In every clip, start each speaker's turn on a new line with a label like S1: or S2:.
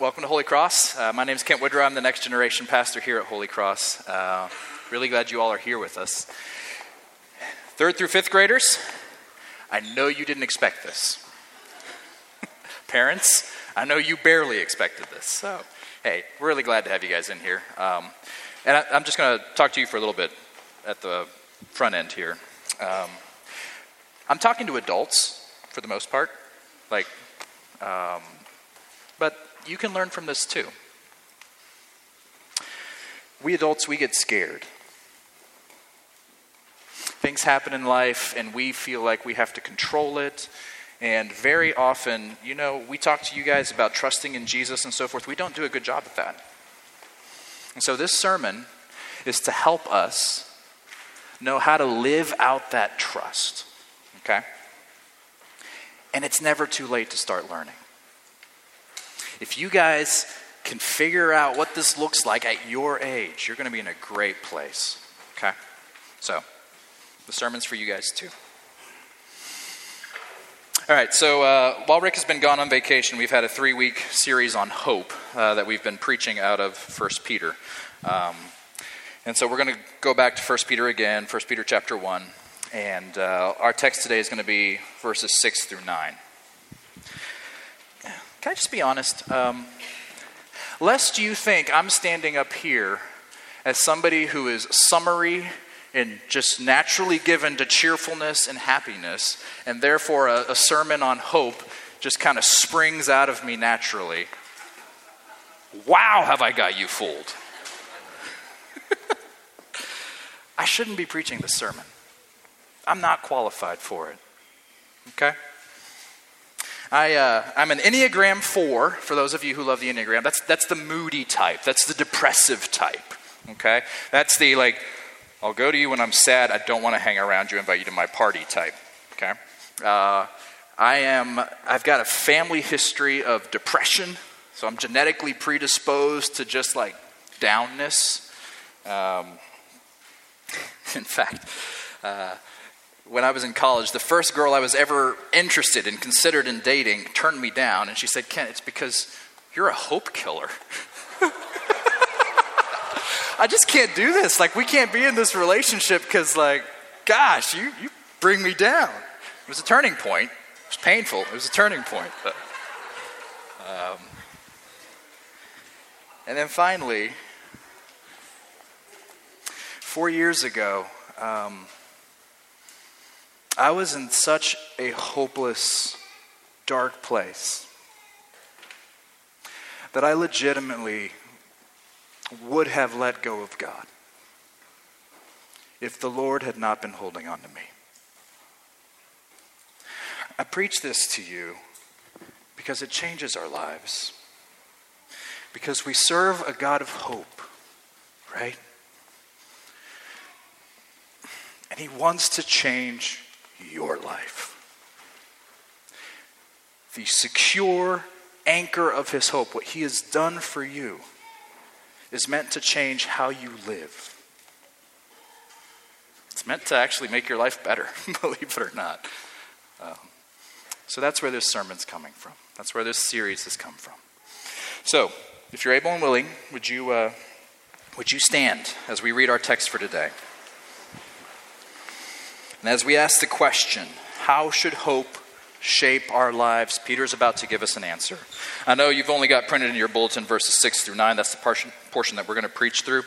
S1: welcome to Holy Cross. Uh, my name is Kent Woodrow. I'm the next generation pastor here at Holy Cross. Uh, really glad you all are here with us. Third through fifth graders, I know you didn't expect this. Parents, I know you barely expected this. So, hey, we're really glad to have you guys in here. Um, and I, am just going to talk to you for a little bit at the front end here. Um, I'm talking to adults for the most part, like, um, but you can learn from this too. We adults, we get scared. Things happen in life, and we feel like we have to control it. And very often, you know, we talk to you guys about trusting in Jesus and so forth. We don't do a good job at that. And so, this sermon is to help us know how to live out that trust. Okay? And it's never too late to start learning. If you guys can figure out what this looks like at your age, you're going to be in a great place. Okay? So, the sermon's for you guys too. All right, so uh, while Rick has been gone on vacation, we've had a three week series on hope uh, that we've been preaching out of 1 Peter. Um, and so we're going to go back to 1 Peter again, 1 Peter chapter 1. And uh, our text today is going to be verses 6 through 9. Can I just be honest? Um, lest you think I'm standing up here as somebody who is summary and just naturally given to cheerfulness and happiness, and therefore a, a sermon on hope just kind of springs out of me naturally. Wow, have I got you fooled? I shouldn't be preaching this sermon. I'm not qualified for it. Okay? I, uh, I'm an Enneagram 4, for those of you who love the Enneagram. That's, that's the moody type, that's the depressive type. Okay? That's the, like, I'll go to you when I'm sad, I don't want to hang around you, invite you to my party type. Okay? Uh, I am, I've got a family history of depression, so I'm genetically predisposed to just like downness. Um, in fact, uh, when I was in college, the first girl I was ever interested in, considered in dating, turned me down, and she said, Ken, it's because you're a hope killer. I just can't do this. Like, we can't be in this relationship because, like, gosh, you, you bring me down. It was a turning point. It was painful. It was a turning point. But, um, and then finally, four years ago, um, I was in such a hopeless, dark place that I legitimately would have let go of God if the Lord had not been holding on to me. I preach this to you because it changes our lives. Because we serve a God of hope, right? And He wants to change your life. The secure anchor of his hope, what he has done for you, is meant to change how you live. It's meant to actually make your life better, believe it or not. Um, so that's where this sermon's coming from. That's where this series has come from. So, if you're able and willing, would you, uh, would you stand as we read our text for today? And as we ask the question, how should hope shape our lives? Peter's about to give us an answer. I know you've only got printed in your bulletin verses 6 through 9. That's the portion, that we're going to preach through.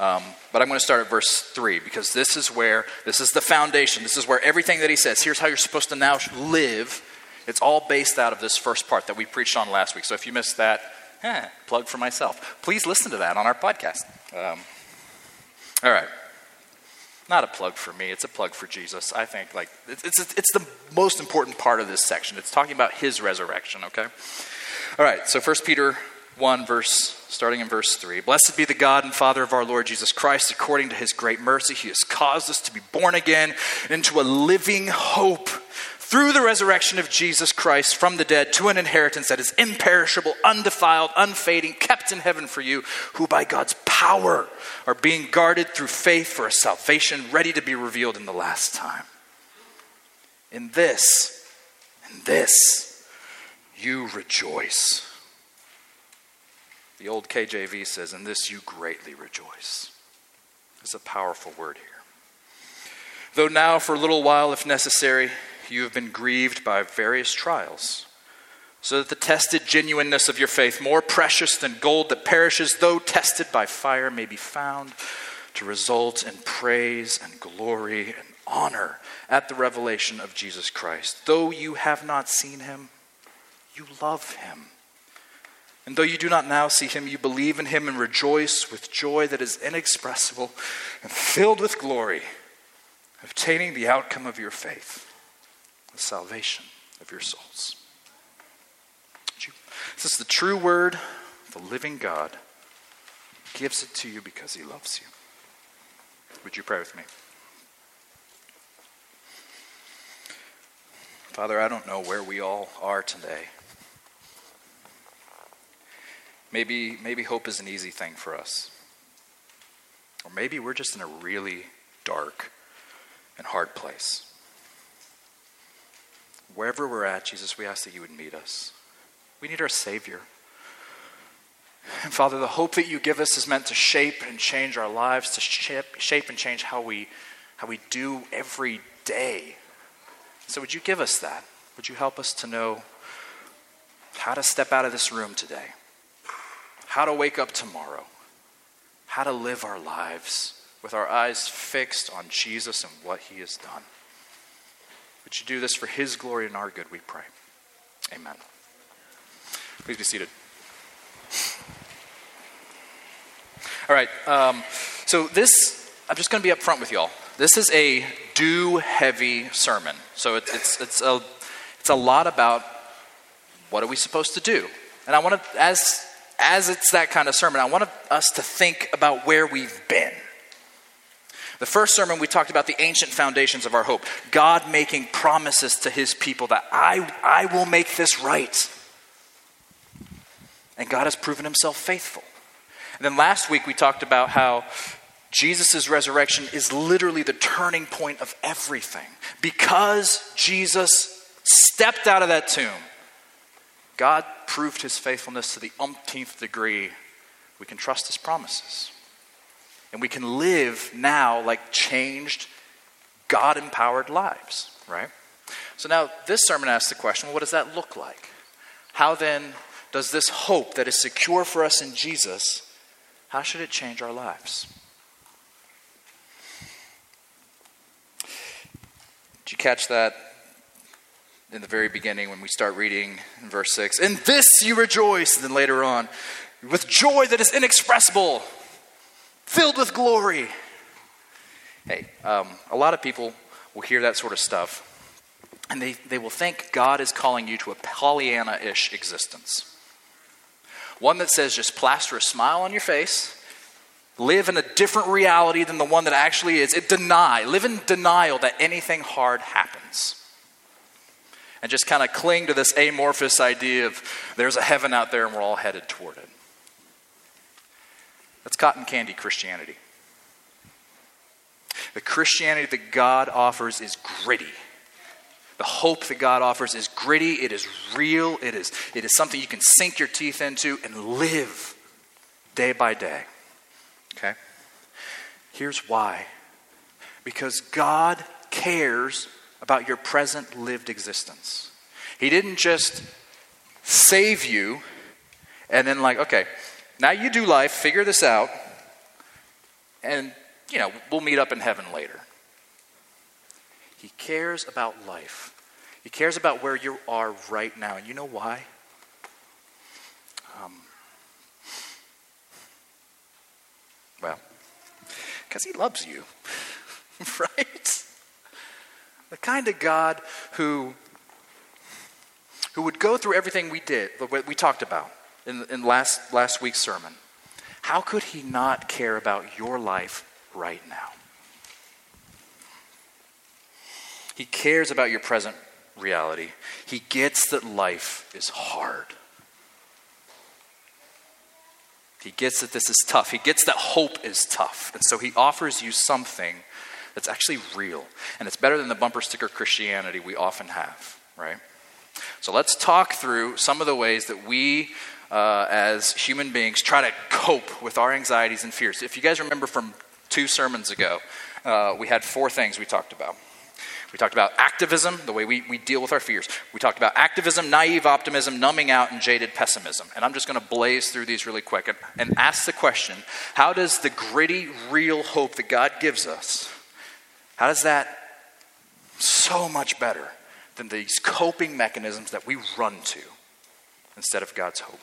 S1: Um, but I'm going to start at verse 3 because this is where, this is the foundation. This is where everything that he says, here's how you're supposed to now live. It's all based out of this first part that we preached on last week. So if you missed that, eh, plug for myself. Please listen to that on our podcast. Um, all right not a plug for me it's a plug for jesus i think like it's, it's, it's the most important part of this section. It's talking about his resurrection okay? All right so 1 peter 1 verse starting in verse 3 blessed be the god and father of our lord jesus christ. According to his great mercy he has caused us to be born again into a living hope through the resurrection of Jesus Christ from the dead to an inheritance that is imperishable, undefiled, unfading, kept in heaven for you, who by God's power are being guarded through faith for a salvation ready to be revealed in the last time. In this, in this, you rejoice. The old KJV says, In this you greatly rejoice. It's a powerful word here. Though now, for a little while, if necessary, you have been grieved by various trials, so that the tested genuineness of your faith, more precious than gold that perishes, though tested by fire, may be found to result in praise and glory and honor at the revelation of Jesus Christ. Though you have not seen him, you love him. And though you do not now see him, you believe in him and rejoice with joy that is inexpressible and filled with glory, obtaining the outcome of your faith, the salvation of your souls. This is the true word, the living God gives it to you because he loves you. Would you pray with me? Father, I don't know where we all are today. Maybe, maybe hope is an easy thing for us. Or maybe we're just in a really dark and hard place. Wherever we're at, Jesus, we ask that you would meet us. We need our Savior. And Father, the hope that you give us is meant to shape and change our lives, to shape, shape and change how we, how we do every day. So, would you give us that? Would you help us to know how to step out of this room today? how to wake up tomorrow, how to live our lives with our eyes fixed on Jesus and what he has done. Would you do this for his glory and our good, we pray. Amen. Please be seated. All right, um, so this, I'm just going to be upfront with y'all. This is a do heavy sermon. So it, it's, it's, a, it's a lot about what are we supposed to do. And I want to, as as it's that kind of sermon, I want us to think about where we've been. The first sermon, we talked about the ancient foundations of our hope. God making promises to his people that I, I will make this right. And God has proven himself faithful. And then last week, we talked about how Jesus' resurrection is literally the turning point of everything. Because Jesus stepped out of that tomb, God proved his faithfulness to the umpteenth degree. We can trust his promises. And we can live now like changed, God empowered lives, right? So now this sermon asks the question well, what does that look like? How then does this hope that is secure for us in Jesus, how should it change our lives? Did you catch that in the very beginning when we start reading in verse 6. In this you rejoice. And then later on, with joy that is inexpressible, filled with glory. Hey, um, a lot of people will hear that sort of stuff and they, they will think God is calling you to a Pollyanna ish existence. One that says just plaster a smile on your face, live in a different reality than the one that actually is. It deny, live in denial that anything hard happens and just kind of cling to this amorphous idea of there's a heaven out there and we're all headed toward it. That's cotton candy Christianity. The Christianity that God offers is gritty. The hope that God offers is gritty, it is real, it is, it is something you can sink your teeth into and live day by day. Okay? Here's why because God cares about your present lived existence. He didn't just save you and then, like, okay, now you do life, figure this out, and, you know, we'll meet up in heaven later. He cares about life. He cares about where you are right now. And you know why? Um, well, because he loves you, right? The kind of God who, who would go through everything we did, what we talked about in, in last, last week's sermon. How could he not care about your life right now? He cares about your present reality. He gets that life is hard. He gets that this is tough. He gets that hope is tough. And so he offers you something that's actually real. And it's better than the bumper sticker Christianity we often have, right? So let's talk through some of the ways that we, uh, as human beings, try to cope with our anxieties and fears. If you guys remember from two sermons ago, uh, we had four things we talked about. We talked about activism, the way we, we deal with our fears. We talked about activism, naive optimism, numbing out, and jaded pessimism. And I'm just going to blaze through these really quick and, and ask the question how does the gritty, real hope that God gives us, how does that so much better than these coping mechanisms that we run to instead of God's hope?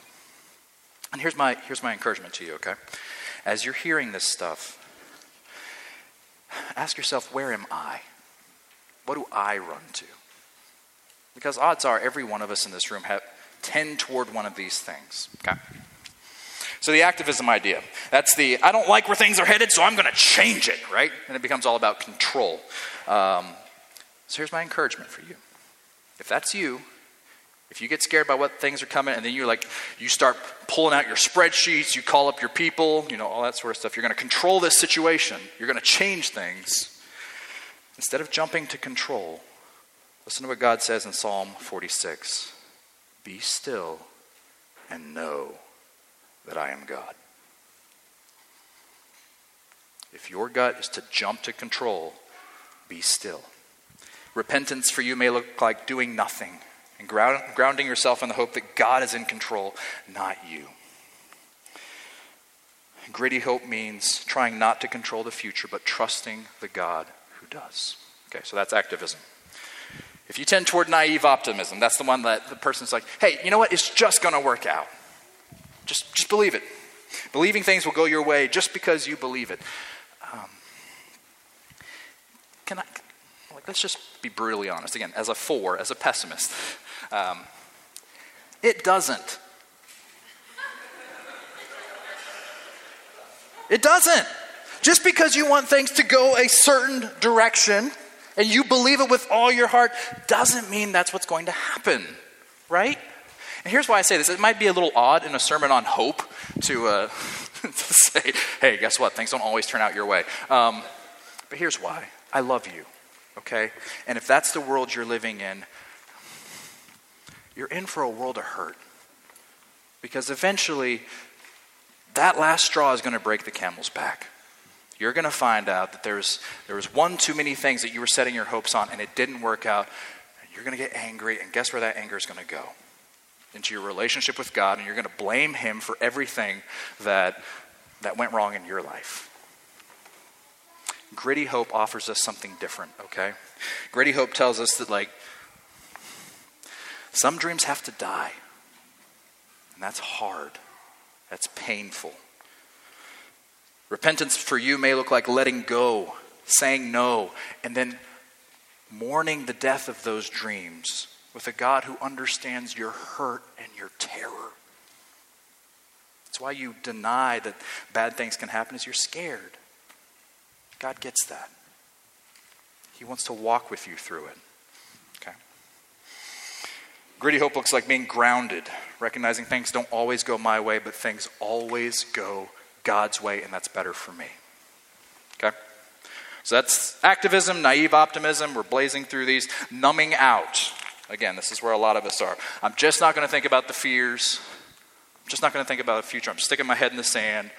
S1: And here's my, here's my encouragement to you, okay? As you're hearing this stuff, ask yourself, where am I? What do I run to? Because odds are every one of us in this room have, tend toward one of these things. Okay? So the activism idea, that's the I don't like where things are headed, so I'm going to change it, right? And it becomes all about control. Um, so here's my encouragement for you. If that's you, if you get scared by what things are coming, and then you're like you start pulling out your spreadsheets, you call up your people, you know all that sort of stuff. You're going to control this situation. You're going to change things. Instead of jumping to control, listen to what God says in Psalm 46 Be still and know that I am God. If your gut is to jump to control, be still. Repentance for you may look like doing nothing and ground, grounding yourself in the hope that God is in control, not you. Gritty hope means trying not to control the future, but trusting the God who does. Okay, so that's activism. If you tend toward naive optimism, that's the one that the person's like, hey, you know what? It's just going to work out. Just, just believe it. Believing things will go your way just because you believe it. Um, can I, like, let's just be brutally honest. Again, as a four, as a pessimist, um, it doesn't. It doesn't. Just because you want things to go a certain direction and you believe it with all your heart doesn't mean that's what's going to happen, right? And here's why I say this. It might be a little odd in a sermon on hope to, uh, to say, hey, guess what? Things don't always turn out your way. Um, but here's why I love you, okay? And if that's the world you're living in, you're in for a world of hurt. Because eventually, that last straw is going to break the camel's back you're going to find out that there's, there was one too many things that you were setting your hopes on and it didn't work out. You're going to get angry, and guess where that anger is going to go? Into your relationship with God, and you're going to blame Him for everything that, that went wrong in your life. Gritty hope offers us something different, okay? Gritty hope tells us that, like, some dreams have to die. And that's hard, that's painful. Repentance for you may look like letting go, saying no, and then mourning the death of those dreams with a God who understands your hurt and your terror. That's why you deny that bad things can happen is you're scared. God gets that. He wants to walk with you through it. Okay. Gritty hope looks like being grounded, recognizing things don't always go my way, but things always go God's way, and that's better for me. Okay? So that's activism, naive optimism. We're blazing through these. Numbing out. Again, this is where a lot of us are. I'm just not going to think about the fears. I'm just not going to think about the future. I'm sticking my head in the sand.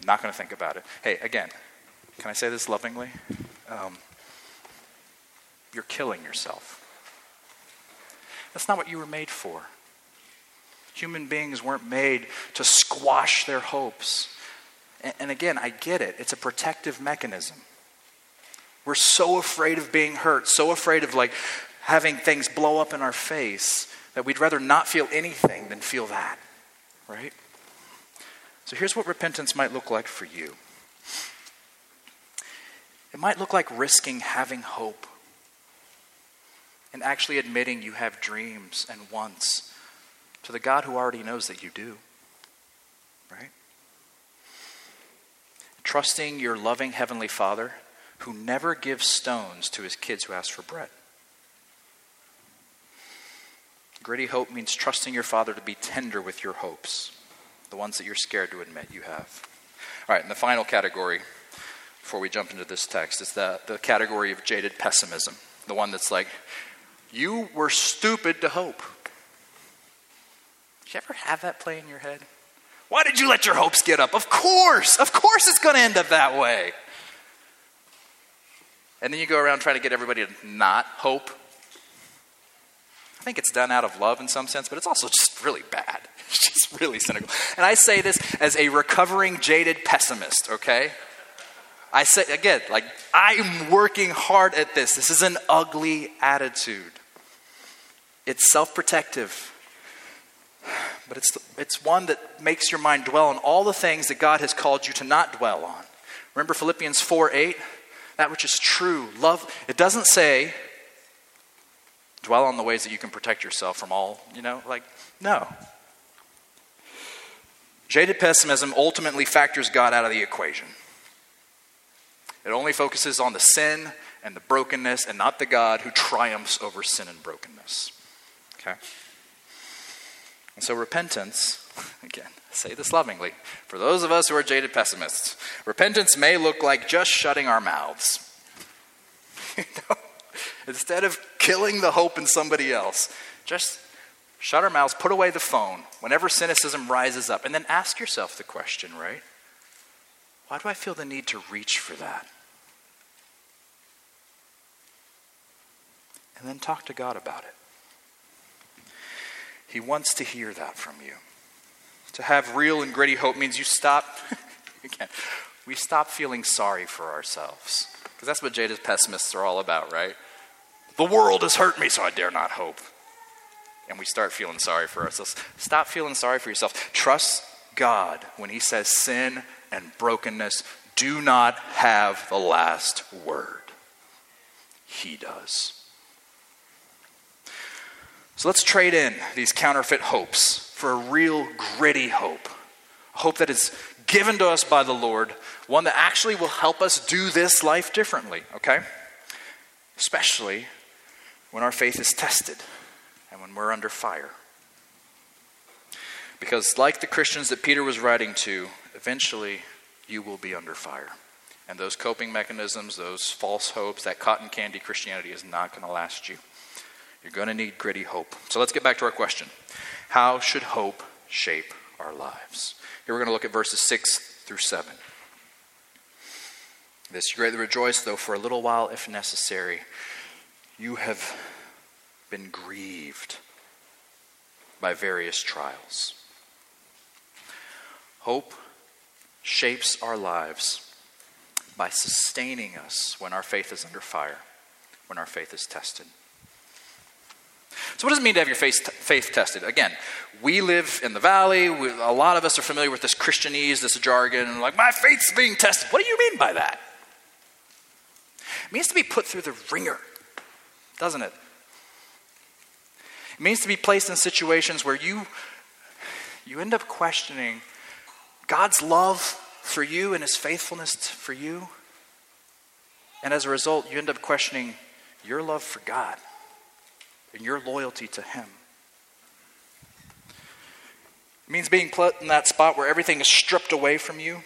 S1: I'm not going to think about it. Hey, again, can I say this lovingly? Um, you're killing yourself. That's not what you were made for. Human beings weren't made to squash their hopes. And, and again, I get it. It's a protective mechanism. We're so afraid of being hurt, so afraid of like having things blow up in our face that we'd rather not feel anything than feel that, right? So here's what repentance might look like for you. It might look like risking having hope and actually admitting you have dreams and wants to the God who already knows that you do, right? trusting your loving Heavenly Father who never gives stones to his kids who ask for bread. Gritty hope means trusting your Father to be tender with your hopes, the ones that you're scared to admit you have. All right, and the final category before we jump into this text is the, the category of jaded pessimism, the one that's like, you were stupid to hope. Did you ever have that play in your head? Why did you let your hopes get up? Of course, of course it's going to end up that way. And then you go around trying to get everybody to not hope. I think it's done out of love in some sense, but it's also just really bad. It's just really cynical. And I say this as a recovering, jaded pessimist, okay? I say, again, like, I'm working hard at this. This is an ugly attitude. It's self protective, but it's, it's one that makes your mind dwell on all the things that God has called you to not dwell on. Remember Philippians 4 8? That which is true. Love, it doesn't say dwell on the ways that you can protect yourself from all, you know, like, no. Jaded pessimism ultimately factors God out of the equation. It only focuses on the sin and the brokenness and not the God who triumphs over sin and brokenness. Okay? And so repentance, again, say this lovingly, for those of us who are jaded pessimists, repentance may look like just shutting our mouths. Instead of killing the hope in somebody else, just shut our mouths, put away the phone whenever cynicism rises up, and then ask yourself the question, right? Why do I feel the need to reach for that? And then talk to God about it. He wants to hear that from you. To have real and gritty hope means you stop, again, we stop feeling sorry for ourselves. Because that's what jaded pessimists are all about, right? The world has hurt me, so I dare not hope. And we start feeling sorry for ourselves. Stop feeling sorry for yourself. Trust God when He says sin and brokenness do not have the last word. He does. So let's trade in these counterfeit hopes for a real gritty hope. A hope that is given to us by the Lord, one that actually will help us do this life differently, okay? Especially when our faith is tested and when we're under fire. Because, like the Christians that Peter was writing to, eventually you will be under fire. And those coping mechanisms, those false hopes, that cotton candy Christianity is not going to last you. You're going to need gritty hope. So let's get back to our question How should hope shape our lives? Here we're going to look at verses 6 through 7. This, you greatly rejoice, though, for a little while, if necessary, you have been grieved by various trials. Hope shapes our lives by sustaining us when our faith is under fire, when our faith is tested. So, what does it mean to have your faith, faith tested? Again, we live in the valley. We, a lot of us are familiar with this Christianese, this jargon, like, my faith's being tested. What do you mean by that? It means to be put through the wringer, doesn't it? It means to be placed in situations where you, you end up questioning God's love for you and his faithfulness for you. And as a result, you end up questioning your love for God and your loyalty to him. It means being put in that spot where everything is stripped away from you.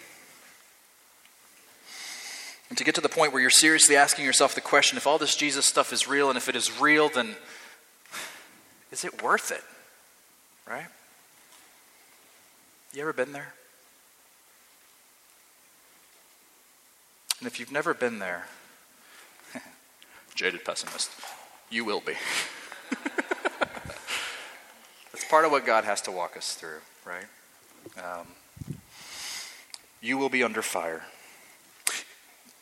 S1: And to get to the point where you're seriously asking yourself the question if all this Jesus stuff is real, and if it is real, then is it worth it? Right? You ever been there? And if you've never been there, jaded pessimist, you will be. That's part of what God has to walk us through, right? Um, you will be under fire.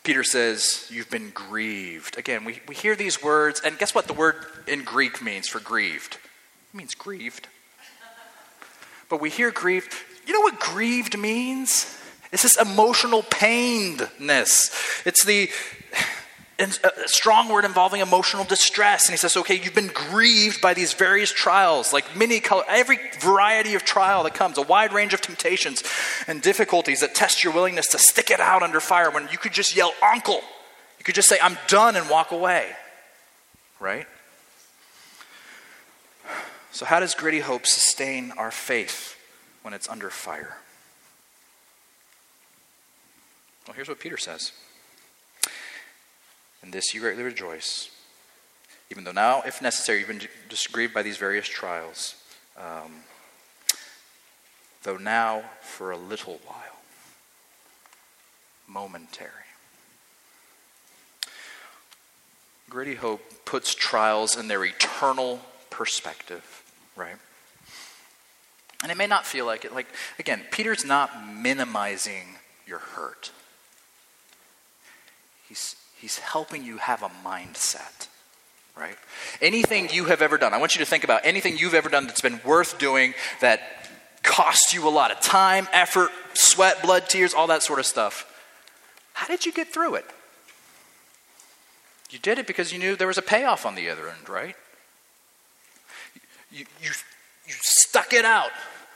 S1: Peter says, You've been grieved. Again, we, we hear these words, and guess what the word in Greek means for grieved? It means grieved. But we hear grieved. You know what grieved means? It's this emotional painedness. It's the a uh, strong word involving emotional distress. And he says, okay, you've been grieved by these various trials, like many color, every variety of trial that comes, a wide range of temptations and difficulties that test your willingness to stick it out under fire when you could just yell, uncle. You could just say, I'm done and walk away. Right? So, how does gritty hope sustain our faith when it's under fire? Well, here's what Peter says. In this you greatly rejoice, even though now, if necessary, you've been grieved by these various trials. Um, though now for a little while. Momentary. Gritty hope puts trials in their eternal perspective, right? And it may not feel like it. Like, again, Peter's not minimizing your hurt. He's, he's helping you have a mindset, right? Anything you have ever done, I want you to think about anything you've ever done that's been worth doing, that cost you a lot of time, effort, sweat, blood, tears, all that sort of stuff. How did you get through it? You did it because you knew there was a payoff on the other end, right? You, you, you stuck it out.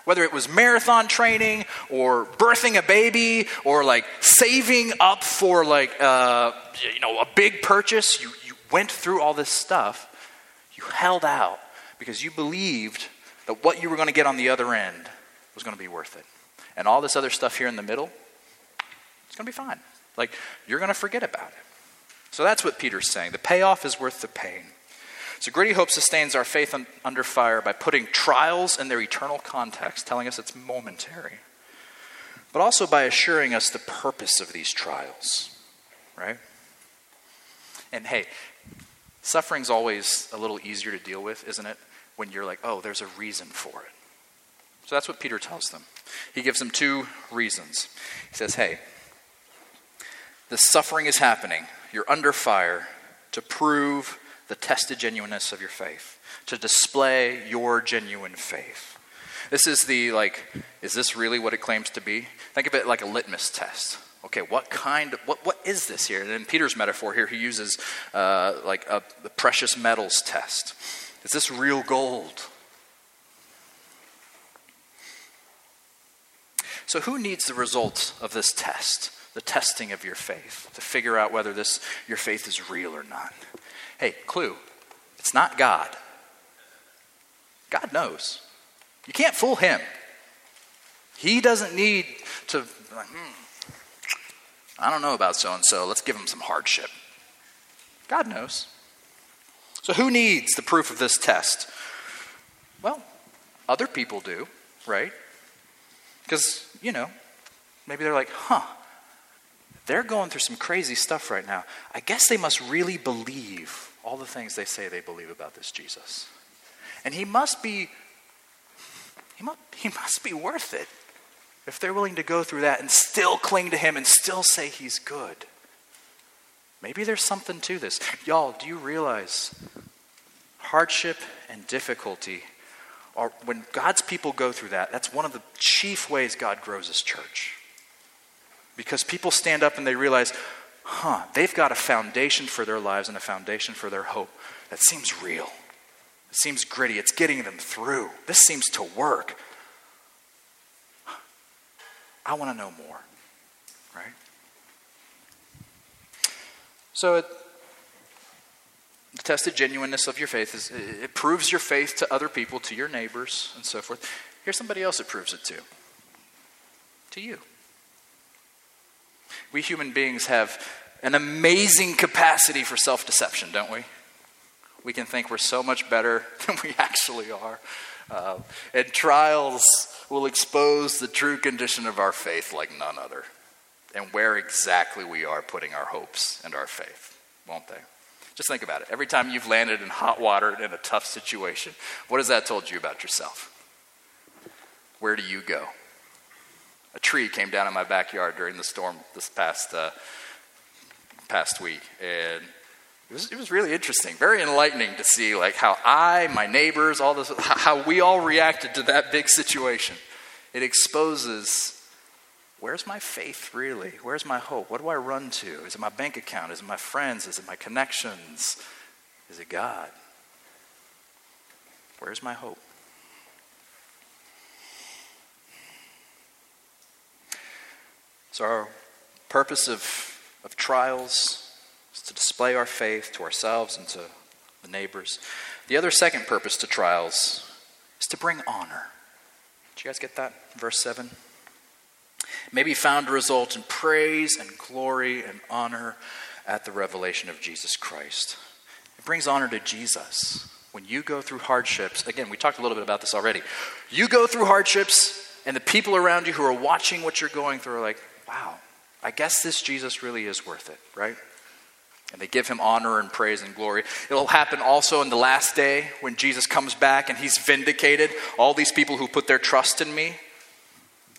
S1: Whether it was marathon training or birthing a baby or like saving up for like uh, you know a big purchase, you, you went through all this stuff. You held out because you believed that what you were going to get on the other end was going to be worth it. And all this other stuff here in the middle, it's going to be fine. Like, you're going to forget about it. So that's what Peter's saying. The payoff is worth the pain. So, Gritty Hope sustains our faith un- under fire by putting trials in their eternal context, telling us it's momentary, but also by assuring us the purpose of these trials, right? And hey, suffering's always a little easier to deal with, isn't it? When you're like, oh, there's a reason for it. So that's what Peter tells them. He gives them two reasons. He says, hey, the suffering is happening. You're under fire to prove the tested genuineness of your faith, to display your genuine faith. This is the, like, is this really what it claims to be? Think of it like a litmus test. Okay, what kind of, what, what is this here? And in Peter's metaphor here, he uses uh, like a, precious metals test. Is this real gold? So, who needs the results of this test, the testing of your faith, to figure out whether this your faith is real or not? Hey, clue it's not God. God knows. You can't fool him. He doesn't need to, hmm, I don't know about so and so. Let's give him some hardship. God knows. So, who needs the proof of this test? Well, other people do, right? Because, you know, maybe they're like, huh, they're going through some crazy stuff right now. I guess they must really believe all the things they say they believe about this Jesus. And he must be he must, he must be worth it if they're willing to go through that and still cling to him and still say he's good. Maybe there's something to this. Y'all, do you realize hardship and difficulty are when God's people go through that, that's one of the chief ways God grows his church. Because people stand up and they realize, huh, they've got a foundation for their lives and a foundation for their hope that seems real. It seems gritty. It's getting them through. This seems to work. I want to know more, right? So, it, the tested genuineness of your faith is it proves your faith to other people, to your neighbors, and so forth. Here's somebody else it proves it to to you. We human beings have an amazing capacity for self deception, don't we? We can think we're so much better than we actually are. Uh, and trials will expose the true condition of our faith like none other, and where exactly we are putting our hopes and our faith, won't they? Just think about it. Every time you've landed in hot water in a tough situation, what has that told you about yourself? Where do you go? A tree came down in my backyard during the storm this past uh, past week, and it was, it was really interesting, very enlightening to see like how I, my neighbors, all this, how we all reacted to that big situation. It exposes where's my faith really? Where's my hope? What do I run to? Is it my bank account? Is it my friends? Is it my connections? Is it God? Where's my hope? So, our purpose of, of trials is to display our faith to ourselves and to the neighbors. The other second purpose to trials is to bring honor. Did you guys get that? Verse 7. May be found to result in praise and glory and honor at the revelation of Jesus Christ. It brings honor to Jesus. When you go through hardships, again, we talked a little bit about this already. You go through hardships, And the people around you who are watching what you're going through are like, wow, I guess this Jesus really is worth it, right? And they give him honor and praise and glory. It'll happen also in the last day when Jesus comes back and he's vindicated. All these people who put their trust in me,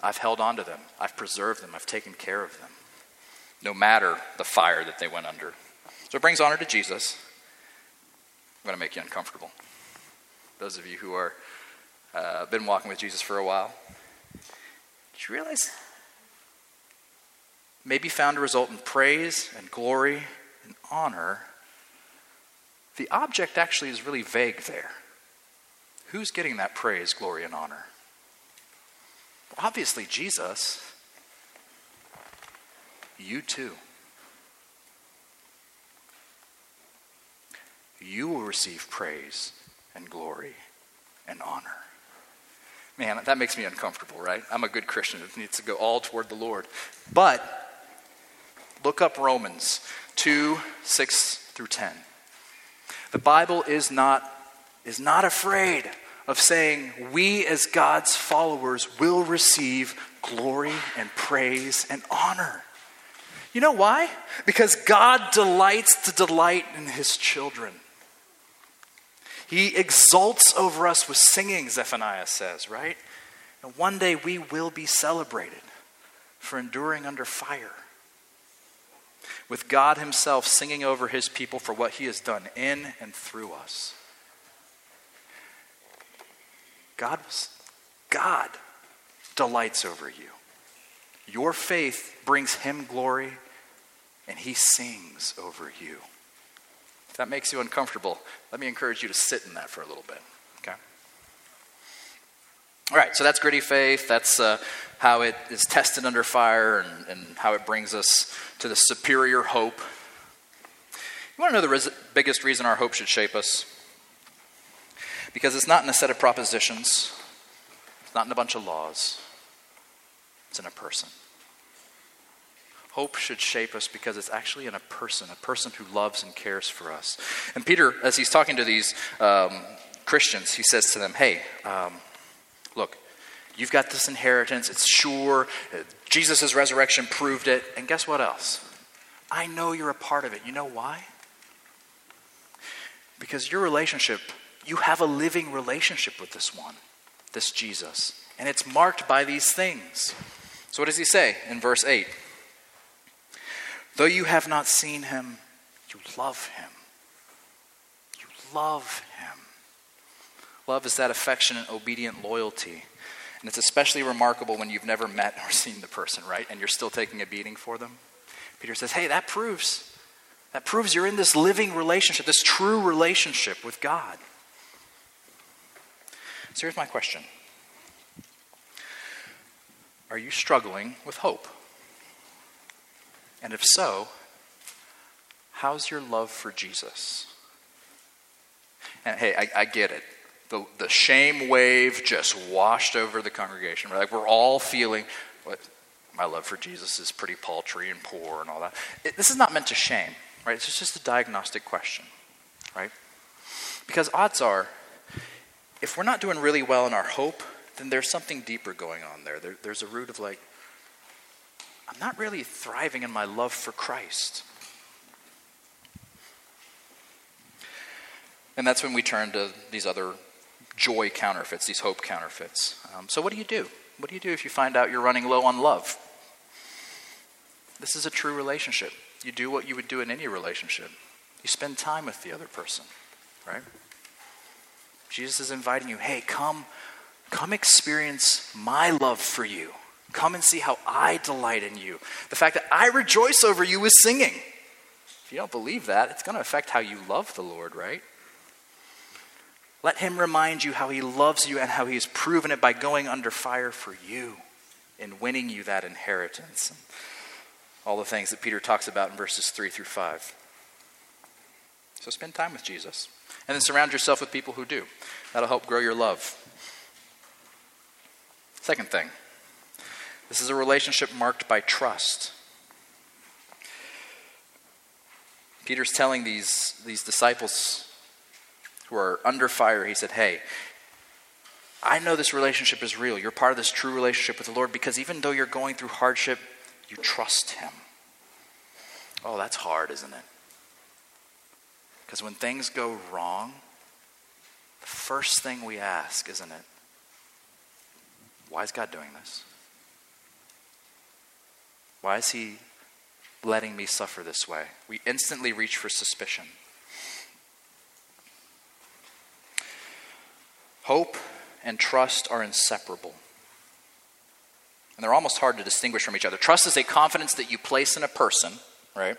S1: I've held on to them, I've preserved them, I've taken care of them, no matter the fire that they went under. So it brings honor to Jesus. I'm going to make you uncomfortable. Those of you who are uh, been walking with Jesus for a while, did you realize maybe found a result in praise and glory and honor? The object actually is really vague there. Who's getting that praise, glory, and honor? Well, obviously, Jesus. You too. You will receive praise and glory and honor. Man, that makes me uncomfortable, right? I'm a good Christian. It needs to go all toward the Lord. But look up Romans 2 6 through 10. The Bible is not, is not afraid of saying we, as God's followers, will receive glory and praise and honor. You know why? Because God delights to delight in his children. He exults over us with singing, Zephaniah says, right? And one day we will be celebrated for enduring under fire. With God Himself singing over His people for what He has done in and through us. God, God delights over you. Your faith brings Him glory, and He sings over you. If that makes you uncomfortable, let me encourage you to sit in that for a little bit. All right, so that's gritty faith. That's uh, how it is tested under fire and, and, how it brings us to the superior hope. You want to know the res- biggest reason our hope should shape us? Because it's not in a set of propositions, it's not in a bunch of laws, it's in a person. Hope should shape us because it's actually in a person, a person who loves and cares for us. And Peter, as he's talking to these um, Christians, he says to them, Hey, um, look, you've got this inheritance, it's sure. Jesus' resurrection proved it. And guess what else? I know you're a part of it. You know why? Because your relationship, you have a living relationship with this one, this Jesus. And it's marked by these things. So, what does he say in verse 8? Though you have not seen him, you love him. You love him. Love is that affectionate, obedient loyalty. And it's especially remarkable when you've never met or seen the person, right? And you're still taking a beating for them. Peter says, hey, that proves. That proves you're in this living relationship, this true relationship with God. So here's my question Are you struggling with hope? And if so, how's your love for Jesus? And hey, I, I get it. The, the shame wave just washed over the congregation. We're like we're all feeling what my love for Jesus is pretty paltry and poor and all that. It, this is not meant to shame, right? It's just a diagnostic question, right? Because odds are, if we're not doing really well in our hope, then there's something deeper going on there. there there's a root of like, I'm not really thriving in my love for Christ. And that's when we turn to these other joy counterfeits, these hope counterfeits. Um, so, what do you do? What do you do if you find out you're running low on love? This is a true relationship. You do what you would do in any relationship. You spend time with the other person, right? Jesus is inviting you, hey, come, come experience my love for you. Come and see how I delight in you. The fact that I rejoice over you is singing. If you don't believe that, it's going to affect how you love the Lord, right? Let Him remind you how He loves you and how He has proven it by going under fire for you and winning you that inheritance. All the things that Peter talks about in verses 3 through 5. So spend time with Jesus. And then surround yourself with people who do. That'll help grow your love. Second thing this is a relationship marked by trust. Peter's telling these, these disciples who are under fire, he said, Hey, I know this relationship is real. You're part of this true relationship with the Lord because even though you're going through hardship, you trust Him. Oh, that's hard, isn't it? Because when things go wrong, the first thing we ask, isn't it? Why is God doing this? Why is He letting me suffer this way? We instantly reach for suspicion. Hope and trust are inseparable. And they're almost hard to distinguish from each other. Trust is a confidence that you place in a person, right?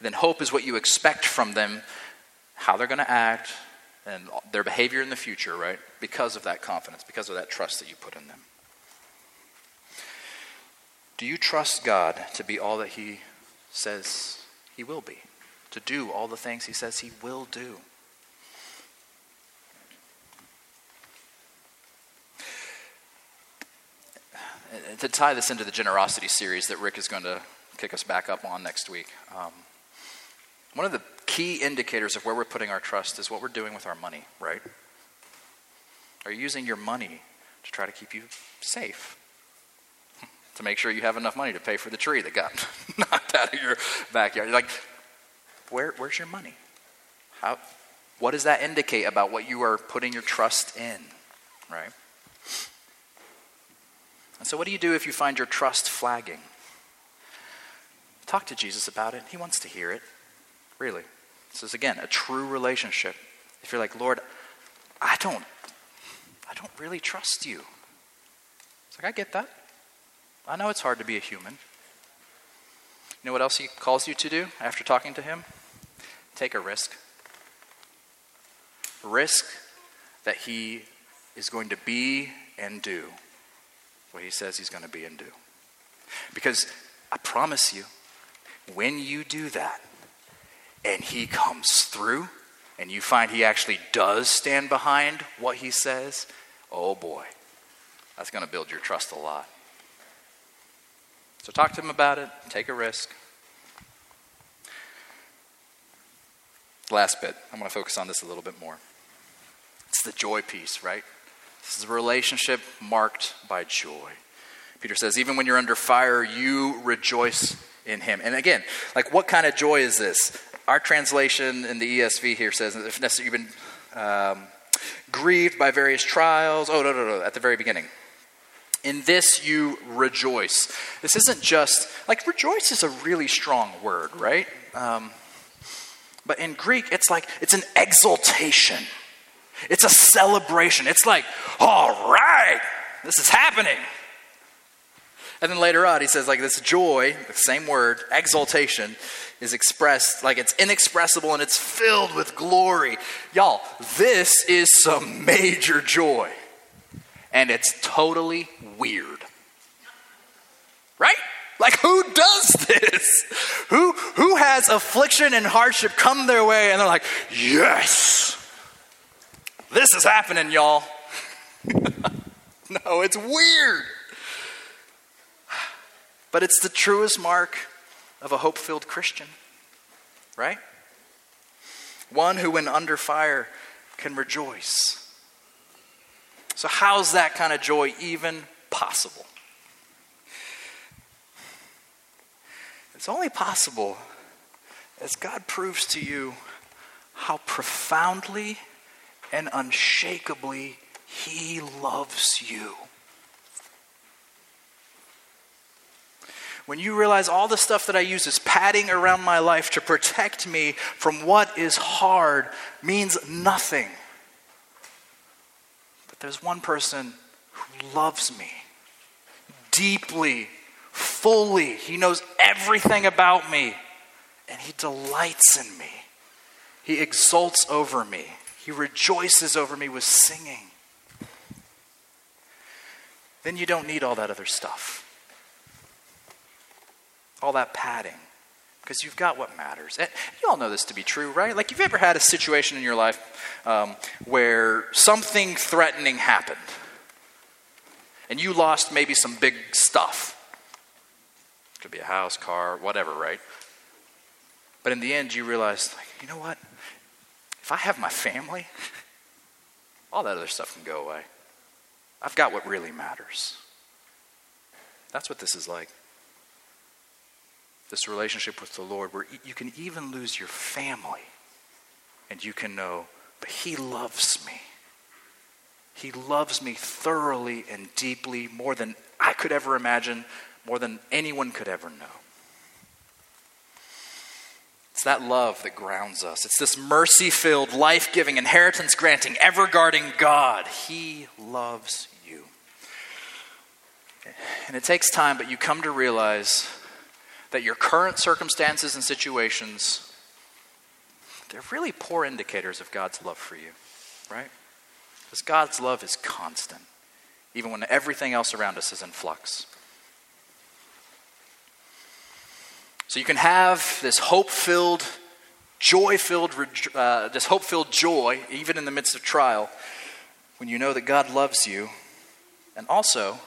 S1: then hope is what you expect from them, how they're going to act, and their behavior in the future, right? Because of that confidence, because of that trust that you put in them. Do you trust God to be all that He says He will be? To do all the things He says He will do? To tie this into the generosity series that Rick is going to kick us back up on next week, um, one of the key indicators of where we're putting our trust is what we're doing with our money, right? Are you using your money to try to keep you safe? to make sure you have enough money to pay for the tree that got knocked out of your backyard. Like, where, where's your money? How, what does that indicate about what you are putting your trust in, right? And so, what do you do if you find your trust flagging? Talk to Jesus about it. He wants to hear it. Really. This is again a true relationship. If you're like, Lord, I don't I don't really trust you. It's like I get that. I know it's hard to be a human. You know what else he calls you to do after talking to him? Take a risk. Risk that he is going to be and do what he says he's going to be and do. Because I promise you, when you do that and he comes through and you find he actually does stand behind what he says, oh boy, that's going to build your trust a lot. So talk to him about it, take a risk. Last bit, I'm going to focus on this a little bit more. It's the joy piece, right? This is a relationship marked by joy. Peter says, even when you're under fire, you rejoice in him. And again, like what kind of joy is this? Our translation in the ESV here says, if you've been um, grieved by various trials. Oh, no, no, no, at the very beginning. In this you rejoice. This isn't just, like, rejoice is a really strong word, right? Um, but in Greek, it's like, it's an exaltation. It's a celebration. It's like, all right, this is happening. And then later on, he says, like, this joy, the same word, exaltation, is expressed like it's inexpressible and it's filled with glory. Y'all, this is some major joy. And it's totally weird. Right? Like who does this? Who who has affliction and hardship come their way and they're like, "Yes. This is happening, y'all." no, it's weird. But it's the truest mark of a hope filled Christian, right? One who, when under fire, can rejoice. So, how's that kind of joy even possible? It's only possible as God proves to you how profoundly and unshakably He loves you. When you realize all the stuff that I use is padding around my life to protect me from what is hard means nothing. But there's one person who loves me deeply, fully. He knows everything about me, and He delights in me. He exults over me, He rejoices over me with singing. Then you don't need all that other stuff all that padding because you've got what matters. And you all know this to be true, right? Like, you've ever had a situation in your life um, where something threatening happened and you lost maybe some big stuff. Could be a house, car, whatever, right? But in the end, you realize, like, you know what? If I have my family, all that other stuff can go away. I've got what really matters. That's what this is like. This relationship with the Lord, where you can even lose your family and you can know, but He loves me. He loves me thoroughly and deeply, more than I could ever imagine, more than anyone could ever know. It's that love that grounds us. It's this mercy filled, life giving, inheritance granting, ever guarding God. He loves you. And it takes time, but you come to realize that your current circumstances and situations, they're really poor indicators of God's love for you, right? Because God's love is constant, even when everything else around us is in flux. So you can have this hope filled, joy filled, uh, this hope filled joy, even in the midst of trial, when you know that God loves you, and also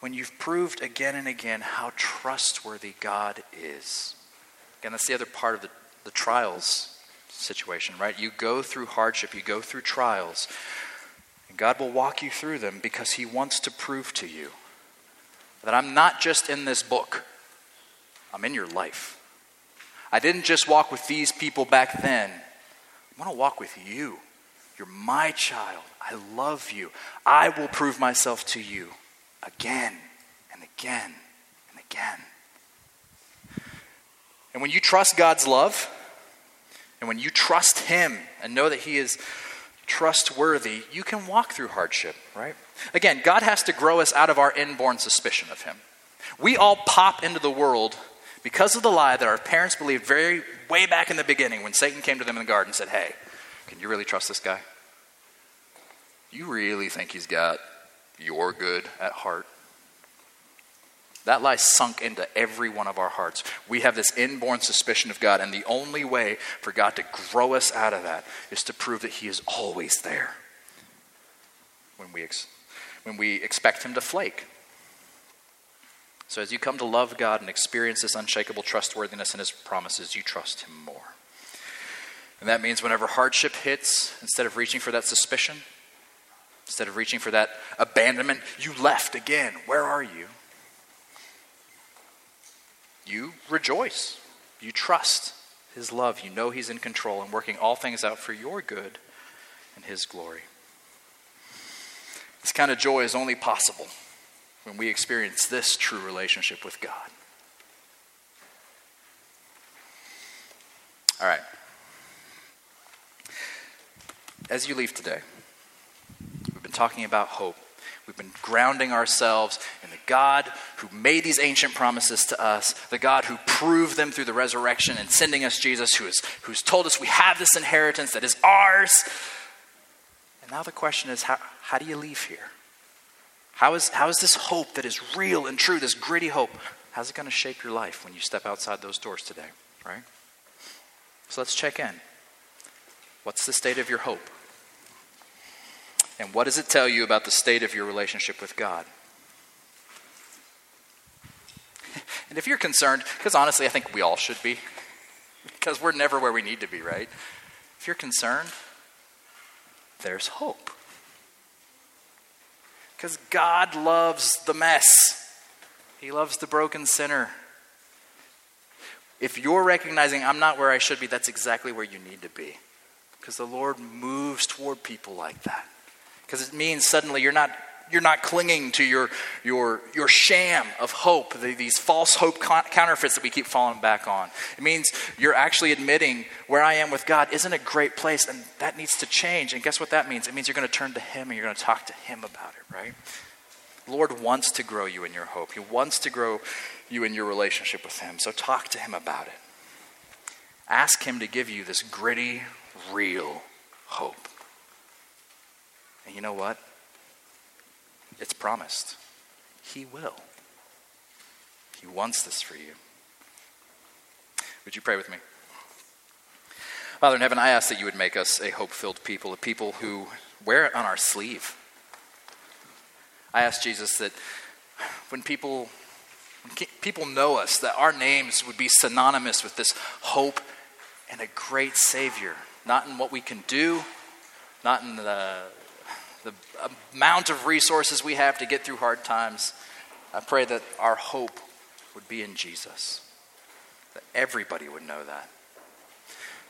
S1: when you've proved again and again how trustworthy God is. Again, that's the other part of the, the trials situation, right? You go through hardship, you go through trials, and God will walk you through them because He wants to prove to you that I'm not just in this book, I'm in your life. I didn't just walk with these people back then, I want to walk with you. You're my child. I love you. I will prove myself to you again and again and again. And when you trust God's love, and when you trust Him and know that He is trustworthy, you can walk through hardship, right? Again, God has to grow us out of our inborn suspicion of Him. We all pop into the world because of the lie that our parents believed very way back in the beginning when Satan came to them in the garden and said, Hey, can you really trust this guy? You really think he's got your good at heart? That lie sunk into every one of our hearts. We have this inborn suspicion of God, and the only way for God to grow us out of that is to prove that He is always there when we, ex- when we expect Him to flake. So, as you come to love God and experience this unshakable trustworthiness in His promises, you trust Him more. And that means whenever hardship hits, instead of reaching for that suspicion, instead of reaching for that abandonment, you left again. Where are you? You rejoice. You trust His love. You know He's in control and working all things out for your good and His glory. This kind of joy is only possible when we experience this true relationship with God. All right. As you leave today, we've been talking about hope. We've been grounding ourselves in the God who made these ancient promises to us, the God who proved them through the resurrection and sending us Jesus, who is, who's told us we have this inheritance that is ours. And now the question is how, how do you leave here? How is, how is this hope that is real and true, this gritty hope, how's it going to shape your life when you step outside those doors today, right? So let's check in. What's the state of your hope? And what does it tell you about the state of your relationship with God? And if you're concerned, because honestly, I think we all should be, because we're never where we need to be, right? If you're concerned, there's hope. Because God loves the mess, He loves the broken sinner. If you're recognizing I'm not where I should be, that's exactly where you need to be. Because the Lord moves toward people like that. Because it means suddenly you're not you're not clinging to your, your, your sham of hope, the, these false hope counterfeits that we keep falling back on. It means you're actually admitting where I am with God isn't a great place, and that needs to change. And guess what that means? It means you're going to turn to Him and you're going to talk to Him about it, right? The Lord wants to grow you in your hope, He wants to grow you in your relationship with Him. So talk to Him about it. Ask Him to give you this gritty, real hope. And you know what? It's promised. He will. He wants this for you. Would you pray with me? Father in heaven, I ask that you would make us a hope filled people, a people who wear it on our sleeve. I ask Jesus that when people people know us, that our names would be synonymous with this hope and a great Savior, not in what we can do, not in the the amount of resources we have to get through hard times. I pray that our hope would be in Jesus, that everybody would know that.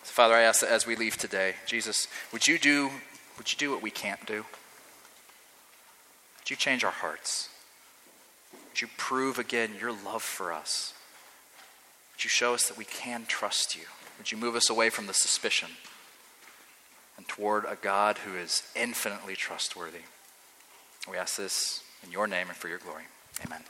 S1: So Father, I ask that as we leave today, Jesus, would you do, would you do what we can't do? Would you change our hearts? Would you prove again your love for us? Would you show us that we can trust you? Would you move us away from the suspicion and toward a God who is infinitely trustworthy? We ask this in your name and for your glory. Amen.